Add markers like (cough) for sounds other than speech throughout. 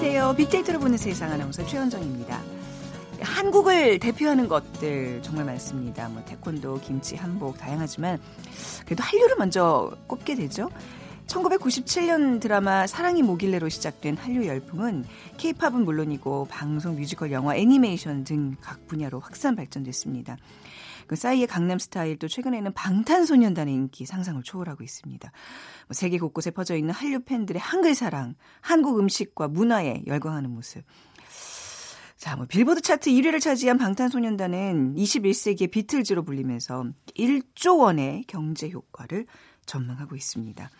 안녕하세요. 빅데이터를 보는 세상 아나운서 최현정입니다. 한국을 대표하는 것들 정말 많습니다. 뭐 태권도, 김치, 한복 다양하지만 그래도 한류를 먼저 꼽게 되죠. 1997년 드라마 사랑이 뭐길래로 시작된 한류 열풍은 케이팝은 물론이고 방송, 뮤지컬, 영화, 애니메이션 등 각 분야로 확산 발전됐습니다. 그 싸이의 강남스타일 또 최근에는 방탄소년단의 인기 상상을 초월하고 있습니다. 뭐 세계 곳곳에 퍼져 있는 한류 팬들의 한글 사랑, 한국 음식과 문화에 열광하는 모습. 자, 뭐 빌보드 차트 1위를 차지한 방탄소년단은 21세기의 비틀즈로 불리면서 1조 원의 경제 효과를 전망하고 있습니다.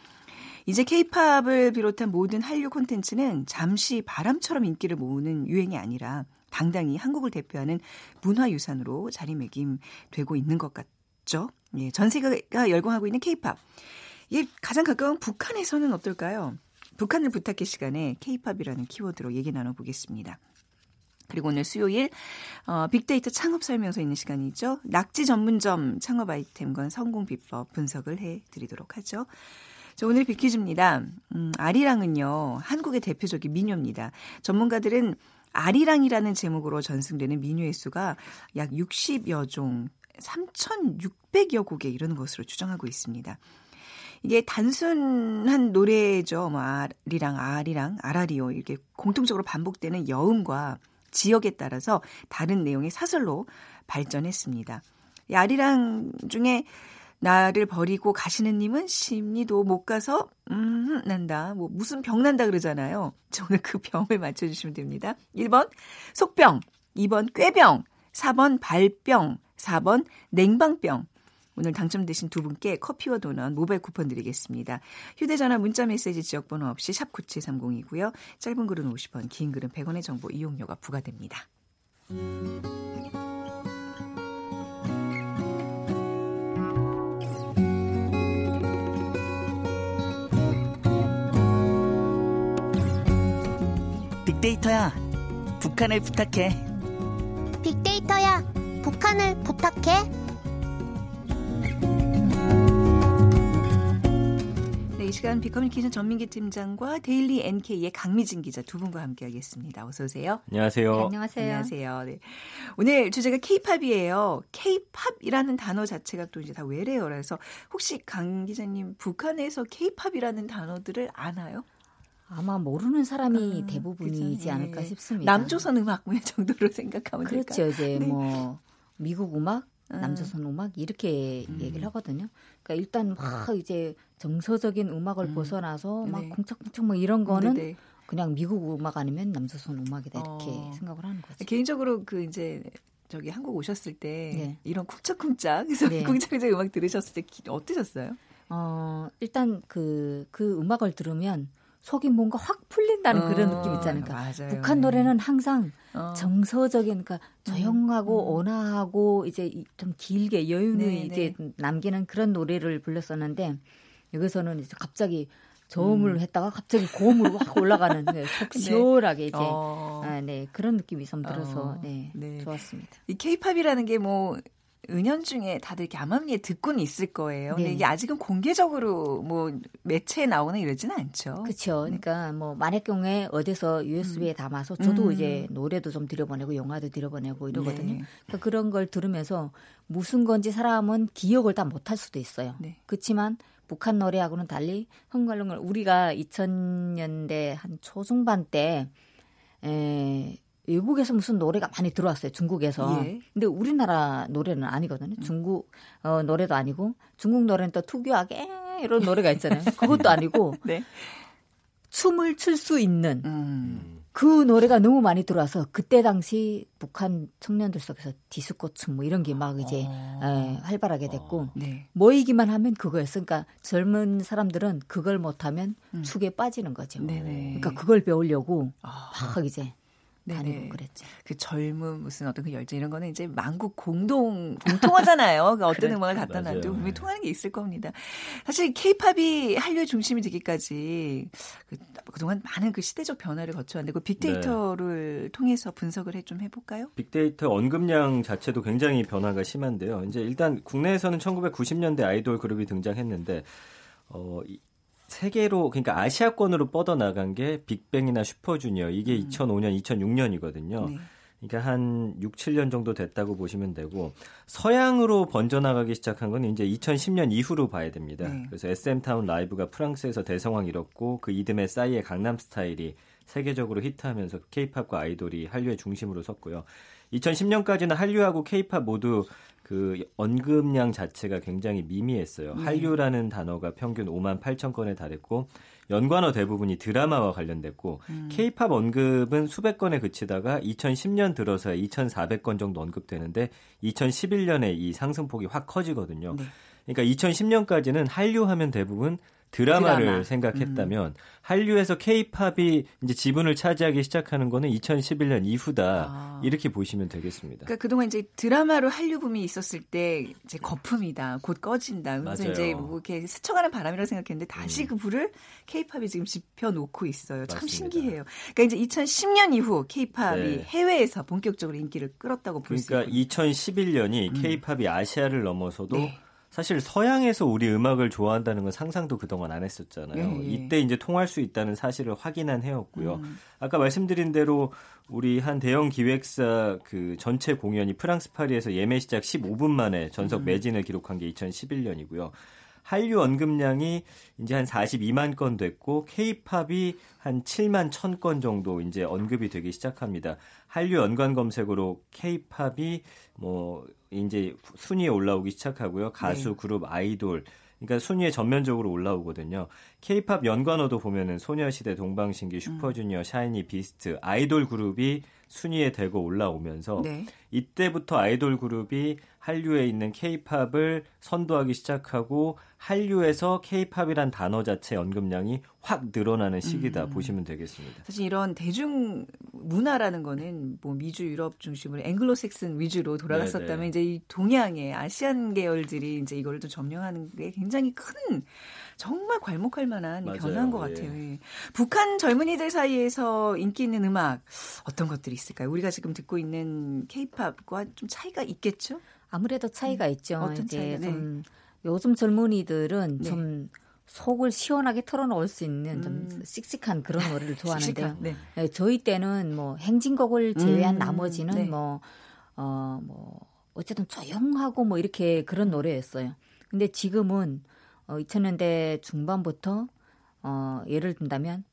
이제 케이팝을 비롯한 모든 한류 콘텐츠는 잠시 바람처럼 인기를 모으는 유행이 아니라 당당히 한국을 대표하는 문화유산으로 자리매김되고 있는 것 같죠. 예, 전 세계가 열광하고 있는 케이팝. 이게 가장 가까운 북한에서는 어떨까요? 북한을 부탁해 시간에 케이팝이라는 키워드로 얘기 나눠보겠습니다. 그리고 오늘 수요일 어, 빅데이터 창업 설명서 있는 시간이죠. 낙지 전문점 창업 아이템과 성공 비법 분석을 해드리도록 하죠. 자, 오늘 빅퀴즈입니다. 음, 아리랑은요 한국의 대표적인 민요입니다. 전문가들은 아리랑이라는 제목으로 전승되는 민요의 수가 약 60여 종, 3,600여 곡에 이르는 것으로 추정하고 있습니다. 이게 단순한 노래죠. 뭐 아리랑, 아리랑, 아라리오 이렇게 공통적으로 반복되는 여음과 지역에 따라서 다른 내용의 사설로 발전했습니다. 이 아리랑 중에 나를 버리고 가시는 님은 심리도 못 가서 음 난다. 뭐 무슨 병 난다 그러잖아요. 저는 그 병을 맞춰 주시면 됩니다. 1번 속병, 2번 꾀병, 4번 발병, 4번 냉방병. 오늘 당첨되신 두 분께 커피와 도넛 모바일 쿠폰 드리겠습니다. 휴대전화 문자메시지 지역번호 없이 샵 9730이고요. 짧은 글은 50원, 긴 글은 100원의 정보 이용료가 부과됩니다. 빅데이터야, 북한을 부탁해. 빅데이터야, 북한을 부탁해. 네, 이 시간 빅커뮤니케이션 전민기 팀장과 데일리 NK의 강미진 기자 두 분과 함께하겠습니다. 어서 오세요. 안녕하세요. 네, 안녕하세요. 안녕하세요. 네. 오늘 주제가 K-팝이에요. K-팝이라는 단어 자체가 또 이제 다 외래어라 그래서 혹시 강 기자님 북한에서 K-팝이라는 단어들을 아나요? 아마 모르는 사람이 아, 대부분이지 그죠? 않을까 예. 싶습니다. 남조선 음악 뭐 정도로 (laughs) 생각하면 그렇죠. 될까요? 이제 네. 뭐 미국 음악, 아. 남조선 음악 이렇게 음. 얘기를 하거든요. 그러니까 일단 막 이제 정서적인 음악을 음. 벗어나서 막 네. 쿵짝쿵짝 뭐 이런 거는 네네. 그냥 미국 음악 아니면 남조선 음악이다 이렇게 어. 생각을 하는 거죠. 개인적으로 그 이제 저기 한국 오셨을 때 네. 이런 쿵짝쿵짝 그래서 네. 쿵짝쿵짝 음악 들으셨을 때 기- 어떠셨어요? 어, 일단 그, 그 음악을 들으면 속이 뭔가 확 풀린다는 그런 어, 느낌 있잖아요. 그러니까 맞아요. 북한 노래는 항상 어. 정서적인 그러니까 조용하고 음. 온화하고 이제 이- 좀 길게 여운을 네, 이제 네. 남기는 그런 노래를 불렀었는데 여기서는 이제 갑자기 저음을 음. 했다가 갑자기 고음으로 확 올라가는 (laughs) 네, 속 네. 시원하게 이제 어. 아, 네 그런 느낌이 좀 들어서 어, 네, 네. 좋았습니다. 이 케이팝이라는 게뭐 은연중에 다들 이렇게 암암리에 듣고는 있을 거예요. 근데 네. 이게 아직은 공개적으로 뭐 매체에 나오는 이러지는 않죠. 그렇죠. 그러니까 뭐 만약 경우에 어디서 USB에 담아서 저도 음. 이제 노래도 좀 들여보내고 영화도 들여보내고 이러거든요. 네. 그러니까 그런 걸 들으면서 무슨 건지 사람은 기억을 다 못할 수도 있어요. 네. 그렇지만 북한 노래하고는 달리 흥얼흥얼 우리가 2000년대 한 초중반 때 에, 외국에서 무슨 노래가 많이 들어왔어요. 중국에서. 예. 근데 우리나라 노래는 아니거든요. 중국 어, 노래도 아니고 중국 노래는 또 특유하게 이런 노래가 있잖아요. (laughs) 그것도 아니고 네. 춤을 출 수 있는 음. 그 노래가 너무 많이 들어와서 그때 당시 북한 청년들 속에서 디스코 춤 뭐 이런 게 막 이제 어. 에, 활발하게 됐고 네. 모이기만 하면 그거였어. 그러니까 젊은 사람들은 그걸 못하면 음. 축에 빠지는 거죠. 네네. 그러니까 그걸 배우려고 아, 막 이제 네네. 다니고 그랬죠. 그 젊음 무슨 어떤 그 열정 이런 거는 이제 만국 공동 공통하잖아요. 그 어떤 그래. 음악을 갖다. 놔도 분명히 통하는 게 있을 겁니다. 사실 케이팝이 한류의 중심이 되기까지 그, 그동안 많은 그 시대적 변화를 거쳐왔는데 그 빅데이터를 통해서 분석을 해 좀 해볼까요? 빅데이터 언급량 자체도 굉장히 변화가 심한데요. 이제 일단 국내에서는 1990년대 아이돌 그룹이 등장했는데 어, 이- 세계로 그러니까 아시아권으로 뻗어 나간 게 빅뱅이나 슈퍼주니어 이게 음. 2005년, 2006년이거든요. 네. 그러니까 한 6, 7년 정도 됐다고 보시면 되고 서양으로 번져나가기 시작한 건 이제 2010년 이후로 봐야 됩니다. 네. 그래서 SM 타운 라이브가 프랑스에서 대성황 이뤘고 그 이듬해 싸이의 강남 스타일이 세계적으로 히트하면서 케이팝과 아이돌이 한류의 중심으로 섰고요. 2010년까지는 한류하고 케이팝 모두 그 언급량 자체가 굉장히 미미했어요. 네. 한류라는 단어가 평균 5만 8천 건에 달했고 연관어 대부분이 드라마와 관련됐고 음. 케이팝 언급은 수백 건에 그치다가 2010년 들어서 2,400건 정도 언급되는데 2011년에 이 상승폭이 확 커지거든요. 네. 그러니까 2010년까지는 한류 하면 대부분 드라마를 드라마. 음. 생각했다면 한류에서 케이팝이 이제 지분을 차지하기 시작하는 거는 2011년 이후다. 아. 이렇게 보시면 되겠습니다. 그러니까 그동안 이제 드라마로 한류 붐이 있었을 때 이제 거품이다, 곧 꺼진다. 그래서 맞아요. 이제 뭐 이렇게 스쳐가는 바람이라고 생각했는데 다시 음. 그 불을 케이팝이 지금 지펴 놓고 있어요. 참 맞습니다. 신기해요. 그러니까 이제 2010년 이후 케이팝이 네. 해외에서 본격적으로 인기를 끌었다고 볼수 그러니까 있고. 2011년이 케이팝이 아시아를 넘어서도 음. 네. 사실 서양에서 우리 음악을 좋아한다는 건 상상도 그동안 안 했었잖아요. 예, 예. 이때 이제 통할 수 있다는 사실을 확인한 해였고요. 음. 아까 말씀드린 대로 우리 한 대형 기획사 그 전체 공연이 프랑스 파리에서 예매 시작 15분 만에 음. 전석 매진을 기록한 게 2011년이고요. 한류 언급량이 이제 한 42만 건 됐고 케이팝이 한 7만 1천 건 정도 이제 언급이 되기 시작합니다. 한류 연관 검색으로 케이팝이 뭐 이제 순위에 올라오기 시작하고요. 가수, 네. 그룹, 아이돌 그러니까 순위에 전면적으로 올라오거든요. 케이팝 연관어도 보면은 소녀시대, 동방신기, 슈퍼주니어, 샤이니, 비스트 아이돌 그룹이 순위에 대고 올라오면서 네. 이때부터 아이돌 그룹이 한류에 있는 케이팝을 선도하기 시작하고 한류에서 케이팝이란 단어 자체 언급량이 확 늘어나는 시기다 음. 보시면 되겠습니다. 사실 이런 대중 문화라는 거는 뭐 미주 유럽 중심으로 앵글로색슨 위주로 돌아갔었다면 네네. 이제 이 동양의 아시안 계열들이 이제 이걸 또 점령하는 게 굉장히 큰 정말 괄목할 만한 맞아요. 변화인 것 예. 같아요. 예. 북한 젊은이들 사이에서 인기 있는 음악 어떤 것들이 있을까요? 우리가 지금 듣고 있는 케이팝과 좀 차이가 있겠죠? 아무래도 차이가 있죠. 음. 어떤 이제 차이가? 네. 좀 요즘 젊은이들은 네. 좀 속을 시원하게 털어놓을 수 있는 좀 음. 씩씩한 그런 노래를 (laughs) 좋아하는데요. 네. 네, 저희 때는 뭐 행진곡을 제외한 음, 나머지는 네. 뭐, 어, 뭐, 어쨌든 조용하고 뭐 이렇게 그런 노래였어요. 근데 지금은 어, 2000년대 중반부터 어, 예를 든다면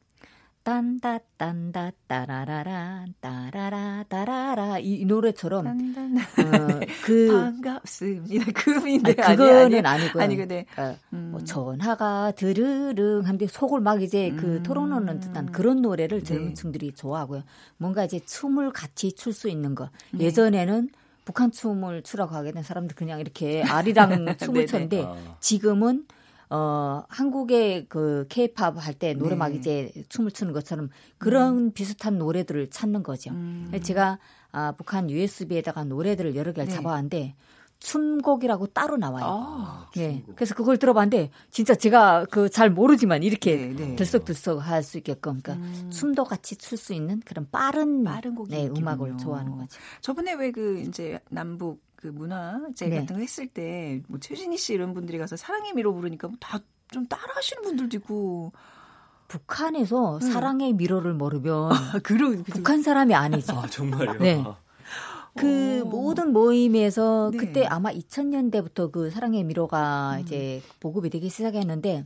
딴다 딴다 따라라라 따라라 따라라 이, 이 노래처럼 단단 어, (laughs) 그 반갑습니다. (laughs) 금인데 아니, 그거는 아니, 아니고요. 아니 근데 그러니까 음. 뭐 전화가 드르릉 하는데 속을 막 이제 그 음. 털어놓는 듯한 그런 노래를 네. 젊은 층들이 좋아하고요. 뭔가 이제 춤을 같이 출 수 있는 거. 네. 예전에는 북한 춤을 추라고 하게 된 사람들 그냥 이렇게 아리랑 (laughs) 춤을 네네. 췄는데 아. 지금은 어 한국의 그 케이팝 할 때 노래 막 네. 이제 춤을 추는 것처럼 그런 비슷한 노래들을 찾는 거죠. 음. 제가 아, 북한 USB에다가 노래들을 여러 개를 네. 잡아왔는데 춤곡이라고 따로 나와요. 아, 예. 그래서 그걸 들어봤는데 진짜 제가 그 잘 모르지만 이렇게 네, 네. 들썩들썩 할 수 있게끔 그러니까 음. 춤도 같이 출 수 있는 그런 빠른 빠른 곡이 네. 음악을 좋아하는 거죠. 저번에 왜 그 이제 남북 그 문화제 네. 같은 거 했을 때 뭐 최진희 씨 이런 분들이 가서 사랑의 미로 부르니까 뭐 다 좀 따라하시는 분들도 있고 북한에서 음. 사랑의 미로를 모르면 아, 그런 북한 사람이 아니죠. 아, 정말요? 네. 그 어. 모든 모임에서 네. 그때 아마 2000년대부터 그 사랑의 미로가 음. 이제 보급이 되기 시작했는데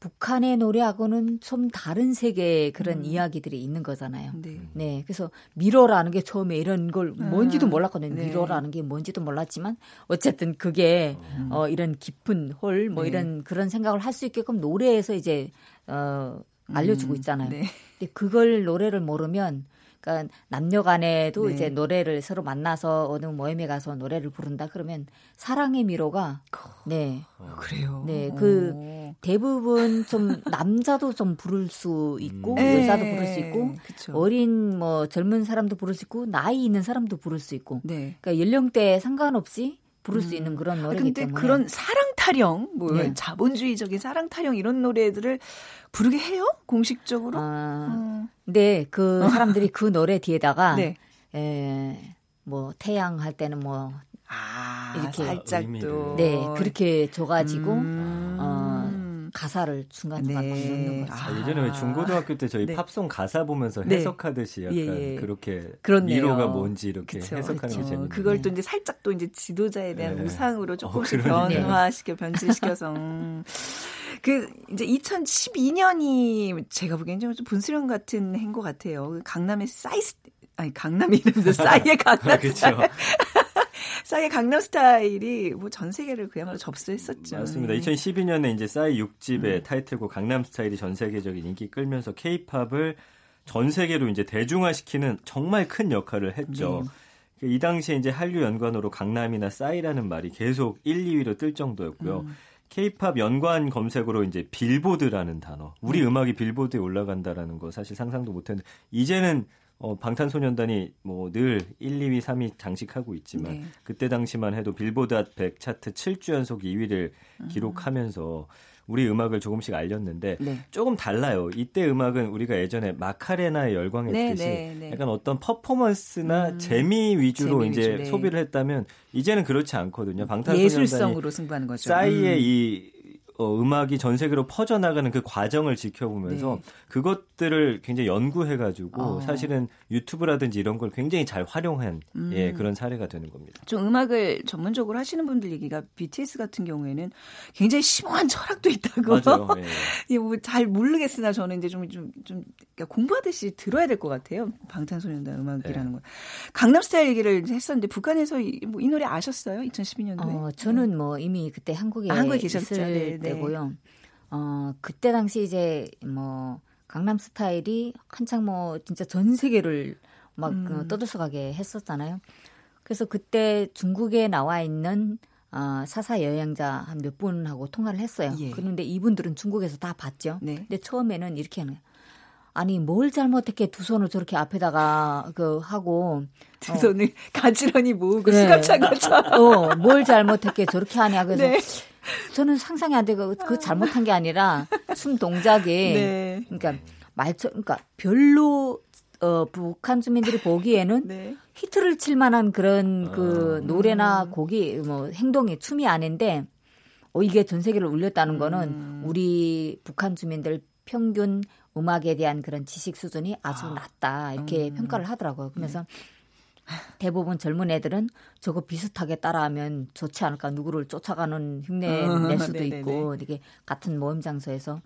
북한의 노래하고는 좀 다른 세계의 그런 음. 이야기들이 있는 거잖아요. 네. 네, 그래서 미로라는 게 처음에 이런 걸 뭔지도 아, 몰랐거든요. 네. 미로라는 게 뭔지도 몰랐지만 어쨌든 그게 음. 어 이런 깊은 홀뭐 네. 이런 그런 생각을 할 수 있게끔 노래에서 이제 어 알려주고 음, 있잖아요. 네. 근데 그걸 노래를 모르면 그러니까 남녀 간에도 네. 이제 노래를 서로 만나서 어느 모임에 가서 노래를 부른다 그러면 사랑의 미로가 네 그래요. 네, 그 어. 대부분 좀 남자도 좀 부를 수 있고 음. 여자도 네, 부를 수 있고 그쵸. 어린 뭐 젊은 사람도 부를 수 있고 나이 있는 사람도 부를 수 있고 네. 그러니까 연령대에 상관없이 부를 수 음. 있는 그런 아, 노래이기 근데 때문에 그런 사랑 타령, 뭐 네. 자본주의적인 사랑 타령 이런 노래들을 부르게 해요? 공식적으로? 아, 어. 근데 그 (laughs) 사람들이 그 노래 뒤에다가 네. 에, 뭐 태양 할 때는 뭐 아, 이렇게 살짝. 또 네, 그렇게 줘 가지고 음. 어, 가사를 중간중간 네. 막 넣는 거죠. 아. 아, 예전에 왜 중고등학교 때 저희 네. 팝송 가사 보면서 네. 해석하듯이 약간 예, 예. 그렇게 그렇네요. 미로가 뭔지 이렇게 그쵸, 해석하는 그쵸. 게 재밌는 그걸 또 이제 살짝 또 이제 지도자에 대한 네. 우상으로 조금씩 어. 변화시켜 변질시켜서 음. 그 이제 2012년이 제가 보기엔 좀 분수령 같은 것 같아요. 그 강남의 싸이 스- 아니 강남 이름도 싸이의 강남 아, 그렇죠. 싸이의 강남 스타일이 뭐 전 세계를 그야말로 접수했었죠. 맞습니다. 네. 2012년에 이제 싸이 6집의 타이틀곡 강남 스타일이 전 세계적인 인기 끌면서 케이팝을 전 세계로 이제 대중화시키는 정말 큰 역할을 했죠. 그이 당시에 이제 한류 연관어로 강남이나 싸이라는 말이 계속 1, 2위로 뜰 정도였고요. 케이팝 연관 검색어로 이제 빌보드라는 단어. 우리 음 악이 빌보드에 올라간다라는 거 사실 상상도 못 했는데 이제는 어, 방탄소년단이 뭐 늘 1, 2위, 3위 장식하고 있지만 네. 그때 당시만 해도 빌보드 핫 100 차트 7주 연속 2위를 기록하면서 우리 음악을 조금씩 알렸는데 네. 조금 달라요. 이때 음악은 우리가 예전에 마카레나에 열광했듯이 네, 네, 네. 약간 어떤 퍼포먼스나 음, 재미 위주로 재미 이제 위주, 네. 소비를 했다면 이제는 그렇지 않거든요. 방탄소년단이 예술성으로 승부하는 거죠. 싸이의 음. 이 어, 음악이 전 세계로 퍼져나가는 그 과정을 지켜보면서 네. 그것들을 굉장히 연구해가지고 어. 사실은 유튜브라든지 이런 걸 굉장히 잘 활용한 음. 예, 그런 사례가 되는 겁니다. 좀 음악을 전문적으로 하시는 분들 얘기가 BTS 같은 경우에는 굉장히 심오한 철학도 있다고. 맞아요. (laughs) 예. 예, 뭐 잘 모르겠으나 저는 이제 좀, 좀, 좀 그러니까 공부하듯이 들어야 될 것 같아요. 방탄소년단 음악이라는 네. 거. 강남스타일 얘기를 했었는데 북한에서 이, 뭐, 이 노래 아셨어요? 2012년도에? 어, 저는 뭐 이미 그때 한국에, 아, 한국에 계셨죠. 네, 네. 때고요. 어, 그때 당시 이제 뭐 강남 스타일이 한창 뭐 진짜 전 세계를 막 음. 어, 떠들썩하게 했었잖아요. 그래서 그때 중국에 나와 있는 어, 사사 여행자 한 몇 분하고 통화를 했어요. 예. 그런데 이분들은 중국에서 다 봤죠. 네. 근데 처음에는 이렇게 하는 거예요. 아니 뭘 잘못했게 두 손을 저렇게 앞에다가 그 하고 두 손을 (laughs) 가지런히 모으고 네. 수갑찬 것처럼. 어, 뭘 잘못했게 저렇게 하냐. 그래서 네. 저는 상상이 안 되고 그 잘못한 게 아니라 춤 동작이 네. 그러니까 말처 그러니까 별로 어 북한 주민들이 보기에는 네. 히트를 칠 만한 그런 그 아. 노래나 곡이 뭐 행동이 춤이 아닌데 어 이게 전 세계를 울렸다는 거는 음. 우리 북한 주민들 평균 음악에 대한 그런 지식 수준이 아주 낮다 이렇게 음. 평가를 하더라고요. 그래서 대부분 젊은 애들은 저거 비슷하게 따라하면 좋지 않을까 누구를 쫓아가는 흉내 어, (laughs) 낼 수도 네네네. 있고 이게 같은 모임 장소에서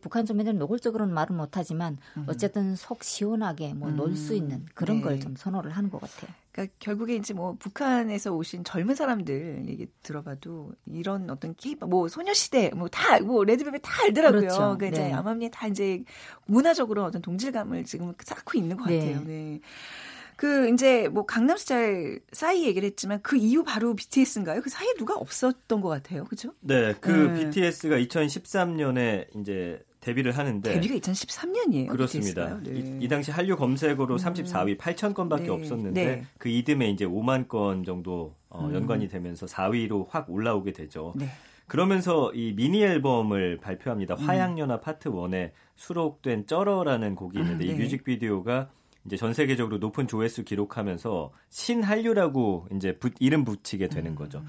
북한 주민들은 노골적으로는 말은 못하지만 어쨌든 속 시원하게 뭐 놀수 있는 그런 음. 네. 걸좀 선호를 하는 것 같아요. 그러니까 결국에 이제 뭐 북한에서 오신 젊은 사람들 얘기 들어봐도 이런 어떤 케이팝 뭐 소녀시대 뭐 다 뭐 레드벨벳 다 알더라고요. 그렇죠. 그러니까 이제 네. 암암리 다 이제 문화적으로 어떤 동질감을 지금 쌓고 있는 것 네. 같아요. 네. 그 이제 뭐 강남스타일 싸이 얘기를 했지만 그 이후 바로 BTS인가요? 그 사이에 누가 없었던 것 같아요. 그죠? 네, 그 네. BTS가 2013년에 이제 데뷔를 하는데 데뷔가 2013년이에요. 그렇습니다. 네. 이, 이 당시 한류 검색어로 34위 8천 건밖에 네. 없었는데 네. 그 이듬해 이제 5만 건 정도 어, 음. 연관이 되면서 4위로 확 올라오게 되죠. 네. 그러면서 이 미니 앨범을 발표합니다. 음. 화양연화 파트 1에 수록된 쩔어라는 곡이 있는데 음, 이 네. 뮤직비디오가 이제 전 세계적으로 높은 조회수 기록하면서 신한류라고 이제 부- 이름 붙이게 되는 음. 거죠.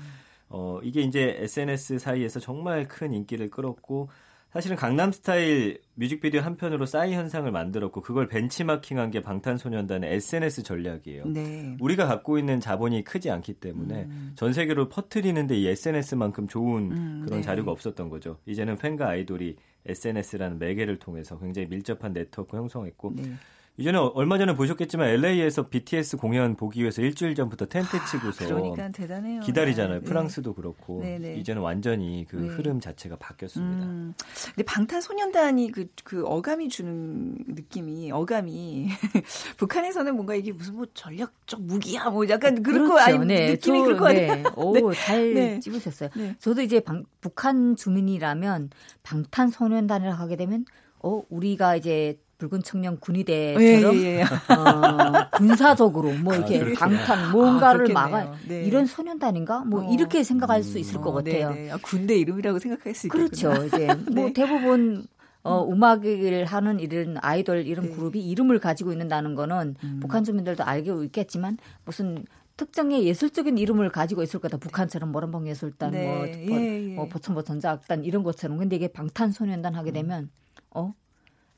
어, 이게 이제 SNS 사이에서 정말 큰 인기를 끌었고 사실은 강남 스타일 뮤직비디오 한 편으로 싸이 현상을 만들었고 그걸 벤치마킹한 게 방탄소년단의 SNS 전략이에요. 네. 우리가 갖고 있는 자본이 크지 않기 때문에 전 세계로 퍼뜨리는데 이 SNS만큼 좋은 음, 그런 네. 자료가 없었던 거죠. 이제는 팬과 아이돌이 SNS라는 매개를 통해서 굉장히 밀접한 네트워크 형성했고 네. 이제는 어- 얼마 전에 보셨겠지만 LA에서 BTS 공연 보기 위해서 일주일 전부터 텐트 치고서 그러니까 대단해요. 기다리잖아요. 네. 프랑스도 그렇고 네, 네. 이제는 완전히 그 네. 흐름 자체가 바뀌었습니다. 음, 근데 방탄소년단이 그, 그 어감이 주는 느낌이, 어감이, (laughs) 북한에서는 뭔가 이게 무슨 뭐 전략적 무기야, 뭐 약간 그렇고, 그렇죠. 아니, 네, 느낌이 저, 그럴 거 아니에요. 네. (laughs) 오, 잘 네. 찝으셨어요. 네. 저도 이제 방- 북한 주민이라면 방탄소년단을 하게 되면 어 우리가 이제 붉은 청년 군의대처럼 예, 예, 예. 어, 군사적으로 뭐 이렇게 그렇구나. 방탄 뭔가를 아, 막아. 네. 이런 소년단인가 뭐 어. 이렇게 생각할 수 있을 것 어, 같아요. 네네. 아, 군대 이름이라고 생각할 수 있겠구나. 그렇죠. 이제 (laughs) 뭐 네. 대부분 어, 음악을 하는 이런 아이돌 이런 네. 음. 그룹이 이름을 가지고 있는다는 거는 북한 주민들도 알고 있겠지만 무슨 특정의 예술적인 이름을 가지고 있을 거다. 북한처럼 모란봉 예술단, 네. 뭐, 예, 예. 뭐 보천보 전자악단 이런 것처럼. 근데 이게 방탄소년단 하게 되면 어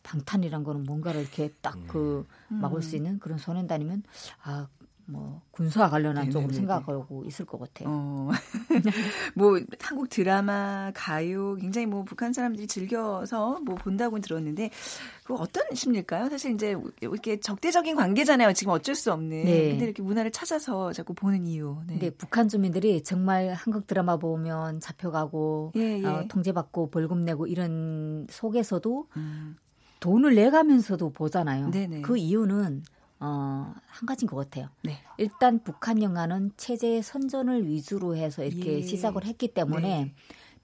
방탄이란 거는 뭔가를 이렇게 딱그 막을 수 있는 그런 소년단이면 아 뭐 군사와 관련한 네네네네. 쪽으로 생각하고 있을 것 같아요. 어. (laughs) 뭐 한국 드라마, 가요 굉장히 뭐 북한 사람들이 즐겨서 뭐 본다고 들었는데 그 어떤 심리일까요? 사실 이제 이렇게 적대적인 관계잖아요. 지금 어쩔 수 없는. 네. 근데 이렇게 문화를 찾아서 자꾸 보는 이유. 네. 근데 북한 주민들이 정말 한국 드라마 보면 잡혀가고 예, 예. 어, 통제받고 벌금 내고 이런 속에서도 음. 돈을 내가면서도 보잖아요. 네네. 그 이유는 어, 한 가지인 것 같아요. 네. 일단 북한 영화는 체제의 선전을 위주로 해서 이렇게 예. 시작을 했기 때문에 네.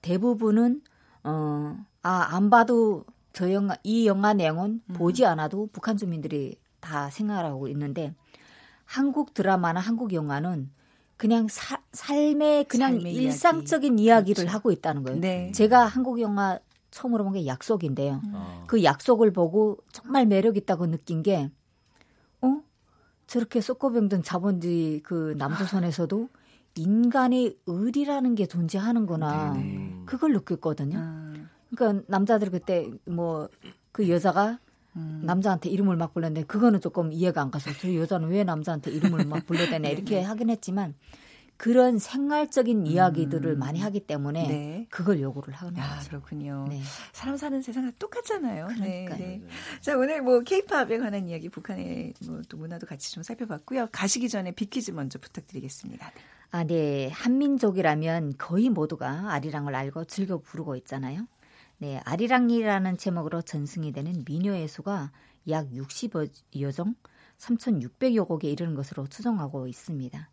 대부분은 어, 아, 안 봐도 저 영화 이 영화 내용은 음. 보지 않아도 북한 주민들이 다 생각하고 있는데 한국 드라마나 한국 영화는 그냥 사- 삶의 그냥 삶의 이야기. 일상적인 이야기 를 그렇죠. 하고 있다는 거예요. 네. 제가 한국 영화 처음으로 본 게 약속인데요. 어. 그 약속을 보고 정말 매력 있다고 느낀 게, 어? 저렇게 쏟고병든 자본주의 그 남조선에서도 인간의 의리라는 게 존재하는구나. 네. 그걸 느꼈거든요. 아, 그러니까 남자들 그때 뭐 그 여자가 음. 남자한테 이름을 막 불렀는데 그거는 조금 이해가 안 가서 저 여자는 왜 남자한테 이름을 막 불러대냐 (laughs) 이렇게 하긴 했지만 그런 생활적인 이야기들을 많이 하기 때문에 네. 그걸 요구를 하는 아, 거죠. 그렇군요. 네. 사람 사는 세상은 똑같잖아요. 네, 그러니까요. 네. 자, 오늘 뭐 케이팝에 관한 이야기, 북한의 뭐 또 문화도 같이 좀 살펴봤고요. 가시기 전에 비키즈 먼저 부탁드리겠습니다. 네. 아, 네. 한민족이라면 거의 모두가 아리랑을 알고 즐겨 부르고 있잖아요. 네. 아리랑이라는 제목으로 전승이 되는 민요의 수가 약 60여 종, 3,600여 곡에 이르는 것으로 추정하고 있습니다.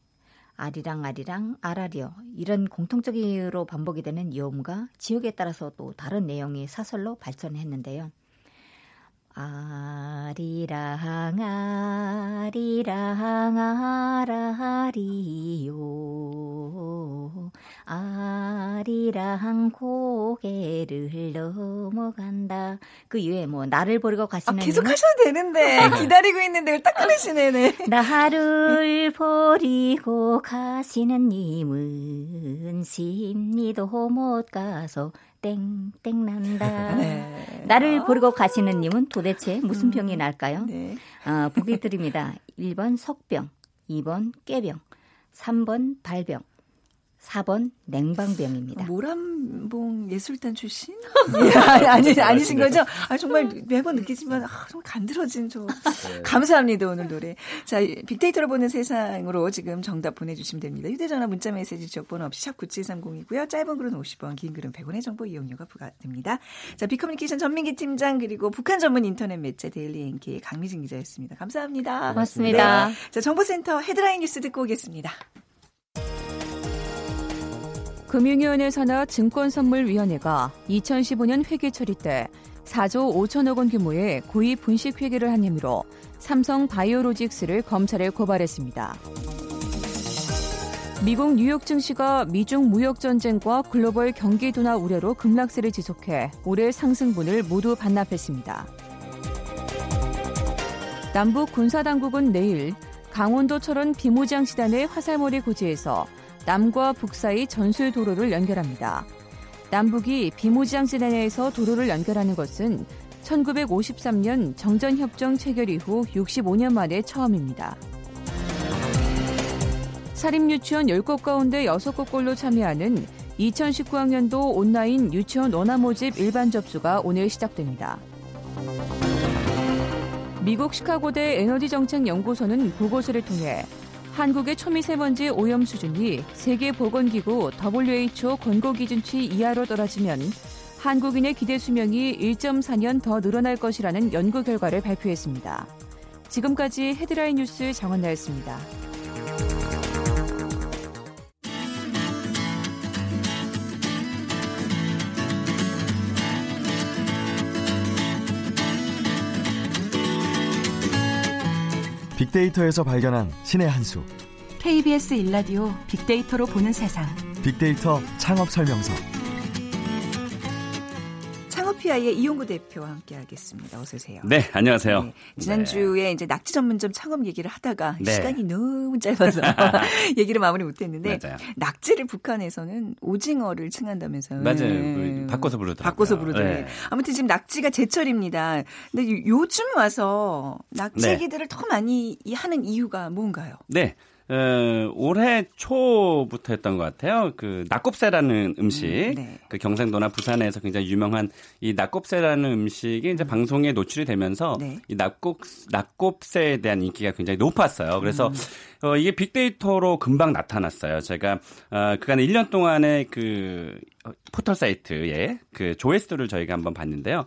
아리랑 아리랑 아라리어 이런 공통적으로 반복이 되는 여음과 지역에 따라서 또 다른 내용의 사설로 발전했는데요. 아리랑 아리랑 아라리요 아리랑 고개를 넘어간다 그 이외에 뭐 나를 버리고 아, 가시는 계속 님은 하셔도 되는데 (laughs) 기다리고 있는데 딱 끊으시네. 네. (laughs) 나를 버리고 가시는 님은 심리도 못 가서 땡땡 난다. 네. 나를 버리고 가시는 님은 도대체 무슨 병이 날까요? 네. 아, 보기 드립니다. 1번 석병, 2번 깨병, 3번 발병, 4번 냉방병입니다. 모란봉 예술단 출신? (laughs) 예, 아니, 아니, 아니신 거죠? 아, 정말 매번 느끼지만, 아, 정말 간드러진 저. 감사합니다, 오늘 노래. 자, 빅데이터로 보는 세상으로 지금 정답 보내주시면 됩니다. 휴대전화 문자메시지 지역번호 없이 샵 9730이고요. 짧은 글은 50원, 긴 글은 100원의 정보 이용료가 부과됩니다. 자, 빅커뮤니케이션 전민기 팀장, 그리고 북한 전문 인터넷 매체 데일리 NK의 강미진 기자였습니다. 감사합니다. 고맙습니다. 네. 자, 정보센터 헤드라인 뉴스 듣고 오겠습니다. 금융위원회 산하 증권선물위원회가 2015년 회계 처리 때 4조 5천억 원 규모의 고의 분식 회계를 한 혐의로 삼성 바이오로직스를 검찰에 고발했습니다. 미국 뉴욕 증시가 미중 무역 전쟁과 글로벌 경기 둔화 우려로 급락세를 지속해 올해 상승분을 모두 반납했습니다. 남북 군사 당국은 내일 강원도 철원 비무장 시단의 화살머리 고지에서 남과 북 사이 전술 도로를 연결합니다. 남북이 비무장 지대 내에서 도로를 연결하는 것은 1953년 정전협정 체결 이후 65년 만에 처음입니다. 사립유치원 10곳 가운데 6곳꼴로 참여하는 2019학년도 온라인 유치원 원화 모집 일반 접수가 오늘 시작됩니다. 미국 시카고대 에너지정책연구소는 보고서를 통해 한국의 초미세먼지 오염 수준이 세계보건기구 WHO 권고 기준치 이하로 떨어지면 한국인의 기대 수명이 1.4년 더 늘어날 것이라는 연구 결과를 발표했습니다. 지금까지 헤드라인 뉴스 정원나였습니다. 빅데이터에서 발견한 신의 한 수. KBS 일라디오 빅데이터로 보는 세상. 빅데이터 창업 설명서. TPI의 이용구 대표와 함께하겠습니다. 어서 오세요. 네, 안녕하세요. 네, 지난주에 이제 낙지 전문점 창업 얘기를 하다가 네. 시간이 너무 짧아서 (laughs) (laughs) 얘기를 마무리 못했는데. 낙지를 북한에서는 오징어를 칭한다면서요. 맞아요. 그 바꿔서 부르더라고요. 바꿔서 부르더라고요. 네. 아무튼 지금 낙지가 제철입니다. 근데 요- 요즘 와서 낙지 네. 얘기들을 더 많이 이- 하는 이유가 뭔가요? 네. 어, 올해 초부터 했던 것 같아요. 그 낙곱새라는 음식, 음, 네. 그 경상도나 부산에서 굉장히 유명한 이 낙곱새라는 음식이 이제 방송에 노출이 되면서 네. 이 낙곱 낙곱새에 대한 인기가 굉장히 높았어요. 그래서 음. 어, 이게 빅데이터로 금방 나타났어요. 제가 어, 그간 1년 동안의 그 어, 포털 사이트에 그 조회수를 저희가 한번 봤는데요.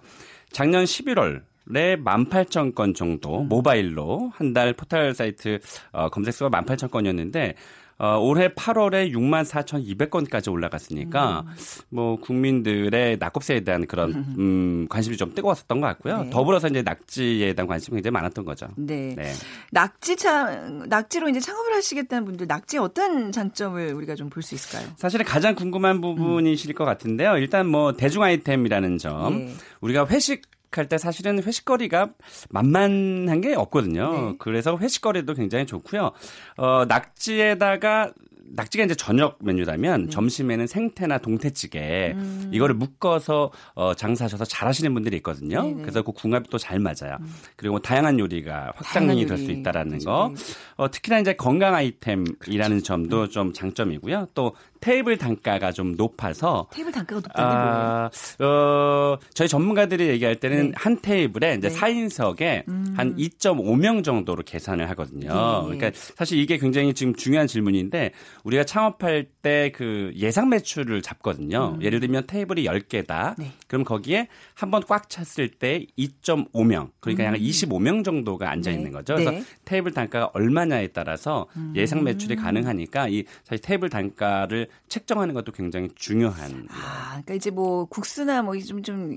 작년 11월 에 18,000건 정도 모바일로 한 달 포털 사이트 어, 검색수가 18,000건이었는데 어, 올해 8월에 64,200건까지 올라갔으니까 뭐 국민들의 낙곱새에 대한 그런 (laughs) 음, 관심이 좀 뜨거웠었던 것 같고요. 네. 더불어서 이제 낙지에 대한 관심이 굉장히 많았던 거죠. 네. 네. 낙지 참 낙지로 이제 창업을 하시겠다는 분들 낙지의 어떤 장점을 우리가 좀 볼 수 있을까요? 사실은 가장 궁금한 부분이실 것 같은데요. 일단 뭐 대중 아이템이라는 점. 예. 우리가 회식 할 때 사실은 회식거리가 만만한 게 없거든요. 네. 그래서 회식거리도 굉장히 좋고요. 어, 낙지에다가 낙지가 이제 저녁 메뉴라면 네. 점심에는 생태나 동태찌개 음. 이거를 묶어서 어, 장사하셔서 잘하시는 분들이 있거든요. 네네. 음. 그래서 그 궁합이 또 잘 맞아요. 그리고 다양한 요리가 확장이 될수 요리. 있다라는 그죠. 거. 어, 특히나 이제 건강 아이템이라는 점도 좀 장점이고요. 또 테이블 단가가 좀 높아서 테이블 단가가 높다는? 아, 어, 저희 전문가들이 얘기할 때는 네. 한 테이블에 이제 네. 음. 4인석에 한 2.5명 정도로 계산을 하거든요. 예, 예. 그러니까 사실 이게 굉장히 지금 중요한 질문인데 우리가 창업할 때 그 예상 매출을 잡거든요. 예를 들면 테이블이 10개다. 음. 네. 그럼 거기에 한 번 꽉 찼을 때 2.5명, 그러니까 약 25명 정도가 앉아 있는 음. 네. 거죠. 그래서 네. 테이블 단가가 얼마냐에 따라서 음. 예상 매출이 가능하니까 이 사실 테이블 단가를 책정하는 것도 굉장히 중요한 아, 그러니까 이제 뭐 국수나 뭐좀좀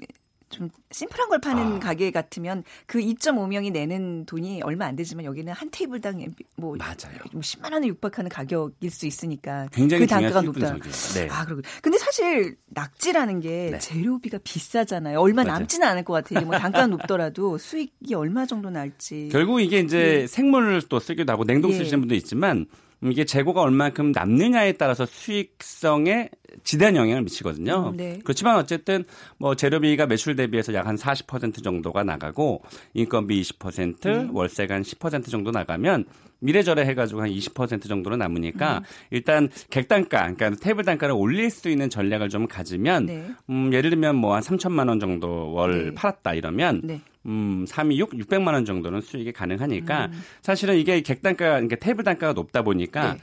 좀 심플한 걸 파는 아. 가게 같으면 그 2.5명이 내는 돈이 얼마 안 되지만 여기는 한 테이블당 뭐 맞아요. 10만 원에 육박하는 가격일 수 있으니까 굉장히 그 단가가 높다. 네. 아, 그러고. 근데 사실 낙지라는 게 네. 재료비가 비싸잖아요. 얼마 맞아요. 남지는 않을 것 같아요. 뭐 단가가 (laughs) 높더라도 수익이 얼마 정도 날지. 결국 이게 이제 생물을 또 쓰기도 하고 냉동 예. 쓰시는 분도 있지만 음, 이게 재고가 얼만큼 남느냐에 따라서 수익성에 지대한 영향을 미치거든요. 음, 네. 그렇지만 어쨌든 뭐 재료비가 매출 대비해서 약 한 40% 정도가 나가고 인건비 20%, 네. 월세가 한 10% 정도 나가면 미래절에 해가지고 한 20% 정도로 남으니까 음. 일단 객단가, 그러니까 테이블 단가를 올릴 수 있는 전략을 좀 가지면 네. 음, 예를 들면 뭐 한 3천만 원 정도 월 네. 팔았다 이러면 네. 음, 3, 2, 6, 600만 원 정도는 수익이 가능하니까 음. 사실은 이게 객단가, 그러니까 테이블 단가가 높다 보니까 네.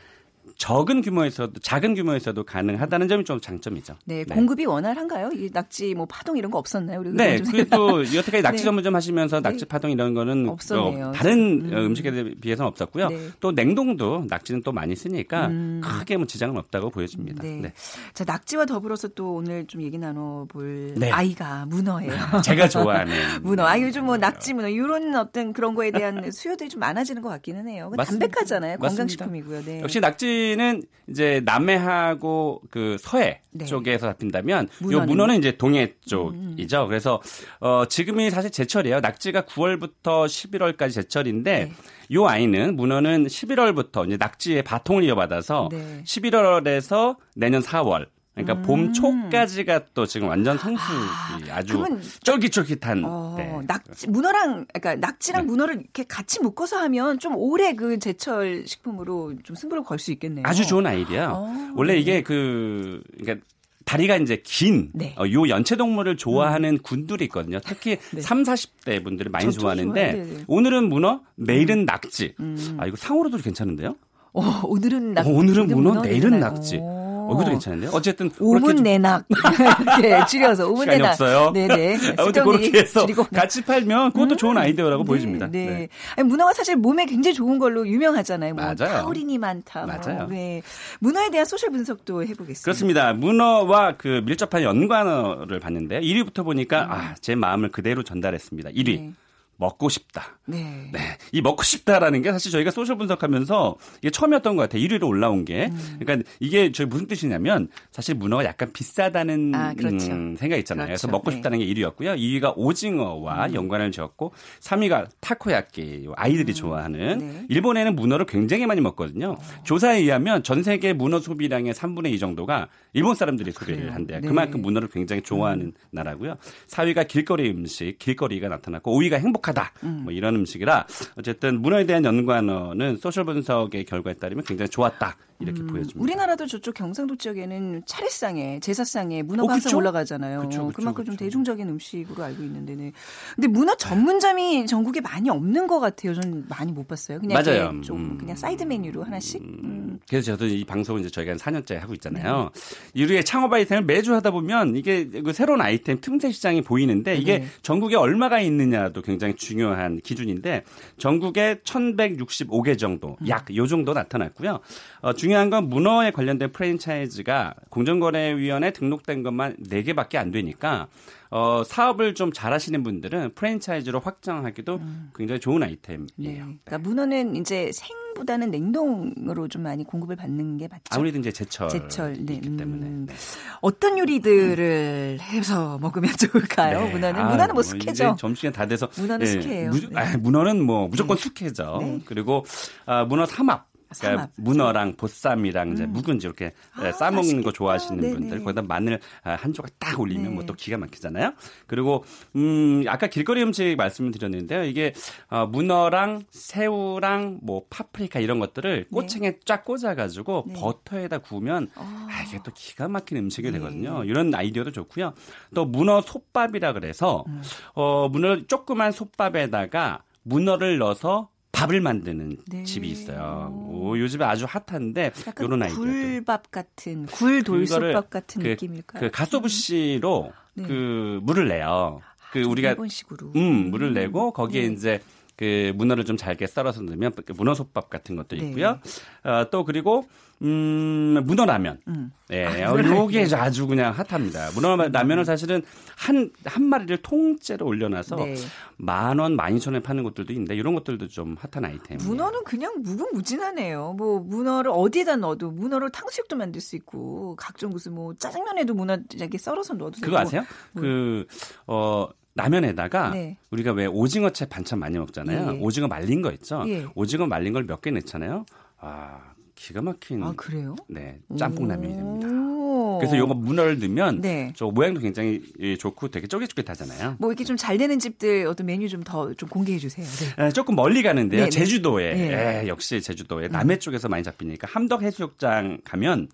적은 규모에서도 작은 규모에서도 가능하다는 점이 좀 장점이죠. 네, 공급이 원활한가요? 이 낙지 뭐 파동 이런 거 없었나요? 우리 네, 그게 또 여태까지 낙지 네. 전문점 하시면서 낙지 파동 이런 거는 없었네요. 어, 다른 음. 음. 식에 비해서는 없었고요. 네. 또 냉동도 낙지는 또 많이 쓰니까 음. 크게 뭐 지장은 없다고 보여집니다. 네. 네. 자, 낙지와 더불어서 또 오늘 좀 얘기 나눠볼 네. 아이가 문어예요. (laughs) 제가 좋아하는 (laughs) 문어. 아, 요즘 뭐 낙지, 문어, 이런 어떤 그런 거에 대한 수요들이 좀 많아지는 것 같기는 해요. 담백하잖아요. 건강식품이고요. 네. 역시 낙지 는 이제 남해하고 그 서해 네. 쪽에서 잡힌다면 요 문어는? 음. 문어는 이제 동해 쪽이죠. 그래서 어 지금이 사실 제철이에요. 낙지가 9월부터 11월까지 제철인데 네. 요 아이는 문어는 11월부터 이제 낙지의 바통을 이어받아서 네. 11월에서 내년 4월 그러니까 봄 초까지가 또 지금 완전 성수기 아, 주 음. 쫄깃쫄깃한 어, 네. 낙지, 문어랑, 그러니까 낙지랑 네. 문어를 이렇게 같이 묶어서 하면 좀 오래 그 제철 식품으로 좀 승부를 걸 수 있겠네요. 아주 좋은 아이디어요. 어, 원래 네. 이게 그 그러니까 다리가 이제 긴 네. 어, 요 연체 동물을 좋아하는 군들이 있거든요. 특히 (laughs) 네. 3, 40대 분들이 많이 좋아하는데. 네, 네. 오늘은 문어, 내일은 낙지. 음. 아 이거 상으로도 괜찮은데요? 어, 오늘은 낙, 어, 오늘은 문어, 문어, 내일은 내일은 낙지. 오. 어, 이것도 괜찮은데요? 어쨌든 그렇게 5분 좀 내낙. (laughs) 네, 줄여서 5분 시간이 내낙. 없어요. 네네. 아무튼 쓸데없는 그렇게 해서 줄이고. 같이 팔면 그것도 좋은 아이디어라고 네, 보여집니다. 네. 네. 아니, 문어가 사실 몸에 굉장히 좋은 걸로 유명하잖아요. 뭐 맞아요. 타우린이 많다. 뭐. 맞아요. 네. 문어에 대한 social 분석도 해보겠습니다. 그렇습니다. 문어와 그 밀접한 연관어를 봤는데요. 1위부터 보니까 아, 제 마음을 그대로 전달했습니다. 1위. 네. 먹고 싶다. 네. 네. 이 먹고 싶다라는 게 사실 저희가 social 분석하면서 이게 처음이었던 것 같아요. 1위로 올라온 게. 음. 그러니까 이게 저희 무슨 뜻이냐면 사실 문어가 약간 비싸다는 아, 그렇죠. 음, 생각이 있잖아요. 그래서 그렇죠. 먹고 네. 싶다는 게 1위였고요. 2위가 오징어와 연관을 지었고 3위가 타코야끼 아이들이 좋아하는 네. 일본에는 문어를 굉장히 많이 먹거든요. 조사에 의하면 전 세계 문어 소비량의 3분의 2 정도가 일본 사람들이 소비를 그래요. 한대요. 네. 그만큼 문어를 굉장히 좋아하는 나라고요. 4위가 길거리 음식, 길거리가 나타났고 5위가 행복 하다. 뭐 이런 음식이라 어쨌든 문어에 대한 연관어는 소셜 분석의 결과에 따르면 굉장히 좋았다. 이렇게 보여집니다. 우리나라도 저쪽 경상도 지역에는 차례상에 제사상에 문어가 어, 항상? 올라가잖아요. 그쵸, 그쵸, 만큼좀 그쵸. 대중적인 음식으로 알고 있는데, 네. 근데 문어 전문점이 전국에 많이 없는 것 같아요. 저는 많이 못 봤어요. 그냥 맞아요. 좀 음. 그냥 사이드 메뉴로 하나씩. 음. 그래서 저도 이 방송을 이제 저희가 한 4년째 하고 있잖아요. 유리의 창업 아이템을 매주 하다 보면 이게 그 새로운 아이템 틈새 시장이 보이는데 이게 네. 전국에 얼마가 있느냐도 굉장히 중요한 기준인데 전국에 1165개 정도 음. 약요 정도 나타났고요. 어, 중요한 건 문어에 관련된 프랜차이즈가 공정거래위원회 등록된 것만 4개밖에 안 되니까 어, 사업을 좀 잘하시는 분들은 프랜차이즈로 확장하기도 굉장히 좋은 네. 아이템이에요. 그러니까 문어는 이제 생보다는 냉동으로 좀 많이 공급을 받는 게 맞죠. 아무래도 이제 제철 제철, 네. 있기 때문에. 음. 네. 어떤 요리들을 해서 (laughs) 먹으면 좋을까요? 네. 문어는 아, 문어는 뭐 이제 숙회죠. 점심시간 다 돼서 문어는 숙회예요. 무, 네. 아, 문어는 뭐 무조건 숙회죠. 네. 그리고 아, 문어 삼합. 그러니까. 문어랑 보쌈이랑 이제 묵은지 이렇게 아, 싸먹는. 거 좋아하시는 네네. 분들 거기다 마늘 아, 한 조각 딱 올리면 네. 뭐또 기가 막히잖아요. 그리고 음 아까 길거리 음식 말씀을 드렸는데요. 이게 어, 문어랑 새우랑 뭐 파프리카 이런 것들을 꼬챙이에 쫙 꽂아가지고 네. 버터에다 구우면 아. 아, 이게 또 기가 막힌 음식이 네. 되거든요. 이런 아이디어도 좋고요. 또 문어 솥밥이라 그래서 음. 어 문어 조그만 솥밥에다가 문어를 넣어서 밥을 만드는 네. 집이 있어요. 오, 요즘에 아주 핫한데 이런 아이디어. 굴밥 같은 굴 돌솥밥 그거를 같은 그, 느낌일까요? 그 가소부시로 네. 그 물을 내요. 그좀 우리가 일본식으로. 음 물을 내고 거기에 네. 이제 그 문어를 좀 잘게 썰어서 넣으면 그 문어 솥밥 같은 것도 네. 있고요. 어, 또 그리고 음 문어라면. 음. 예, 어, 요게 아주 그냥 핫합니다. 문어라면은 사실은 한, 한 마리를 통째로 올려놔서 네. 만 원, 만 이천 원에 파는 것들도 있는데 이런 것들도 좀 핫한 아이템. 문어는 그냥 무궁무진하네요. 뭐 문어를 어디에다 넣어도 문어로 탕수육도 만들 수 있고 각종 무슨 뭐 짜장면에도 문어 이렇게 썰어서 넣어도 되고. 그거 아세요? 그, 어, 라면에다가 네. 우리가 왜 오징어채 반찬 많이 먹잖아요. 예. 오징어 말린 거 있죠. 예. 오징어 말린 걸 몇 개 넣잖아요. 아, 기가 막힌 아 그래요? 네, 짬뽕 라면이 됩니다. 오. 그래서 요거 문어를 넣으면 네. 저 모양도 굉장히 예, 좋고 되게 쫄깃쫄깃하잖아요. 뭐 이렇게 좀 잘 되는 집들 어떤 메뉴 좀 더좀 공개해 주세요. 네. 에, 조금 멀리 가는데요. 네네. 제주도에 네. 음. 에, 역시 제주도에 남해 쪽에서 많이 잡히니까 함덕 해수욕장 가면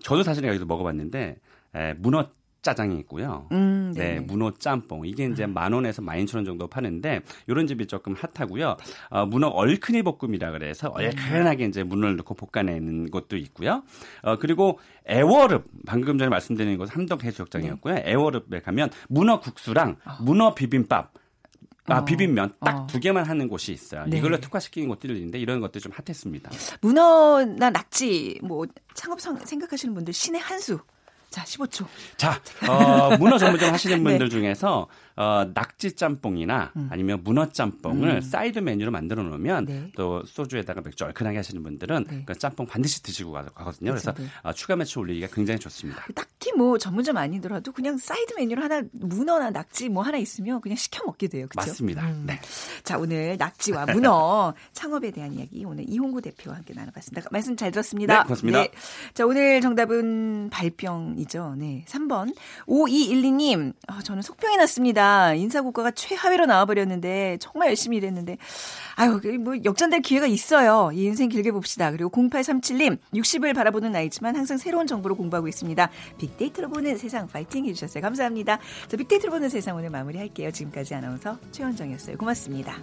저도 사실 여기서 먹어봤는데 에, 문어 짜장이 있고요. 음, 네, 네. 문어 짬뽕. 이게 이제 만 원에서 만 이천 원 정도 파는데 이런 집이 조금 핫하고요. 어, 문어 얼큰이 볶음이라 그래서 얼큰하게 이제 문어를 넣고 볶아내는 곳도 있고요. 어, 그리고 애월읍 방금 전에 말씀드린 곳 함덕 해수욕장이었고요. 네. 애월읍에 가면 문어 국수랑 문어 비빔밥 아, 어. 비빔면 딱 어. 두 개만 하는 곳이 있어요. 네. 이걸로 특화시키는 곳들이 있는데 이런 것들 좀 핫했습니다. 문어나 낙지 뭐 창업 성- 생각하시는 분들 신의 한 수. 자, 15초. 자, 어, 문어 전문점 하시는 (laughs) 네. 분들 중에서 어, 낙지 짬뽕이나 아니면 문어 짬뽕을 음. 사이드 메뉴로 만들어 놓으면 네. 또 소주에다가 맥주 얼큰하게 하시는 분들은 네. 그 짬뽕 반드시 드시고 가- 가거든요. 그래서 네. 어, 추가 매출 올리기가 굉장히 좋습니다. 딱 히뭐 전문점 아니더라도 그냥 사이드 메뉴로 하나 문어나 낙지 뭐 하나 있으면 그냥 시켜 먹게 돼요. 그렇죠? 맞습니다. 네. 자, 오늘 낙지와 문어 (laughs) 창업에 대한 이야기 오늘 이홍구 대표와 함께 나눠봤습니다. 말씀 잘 들었습니다. 네, 고맙습니다. 자, 오늘 정답은 발병이죠. 네. 3번. 5212님, 아, 저는 속병이 났습니다. 인사고과가 최하위로 나와버렸는데 정말 열심히 일했는데 아유, 그뭐 역전될 기회가 있어요. 이 인생 길게 봅시다. 그리고 0837님, 60을 바라보는 나이지만 항상 새로운 정보로 공부하고 있습니다. 빅데이터 로 보는 세상 파이팅 해주셨어요. 감사합니다. 자, 빅데이터로 보는 세상 오늘 마무리할게요. 지금까지 아나운서 최원정이었어요. 고맙습니다.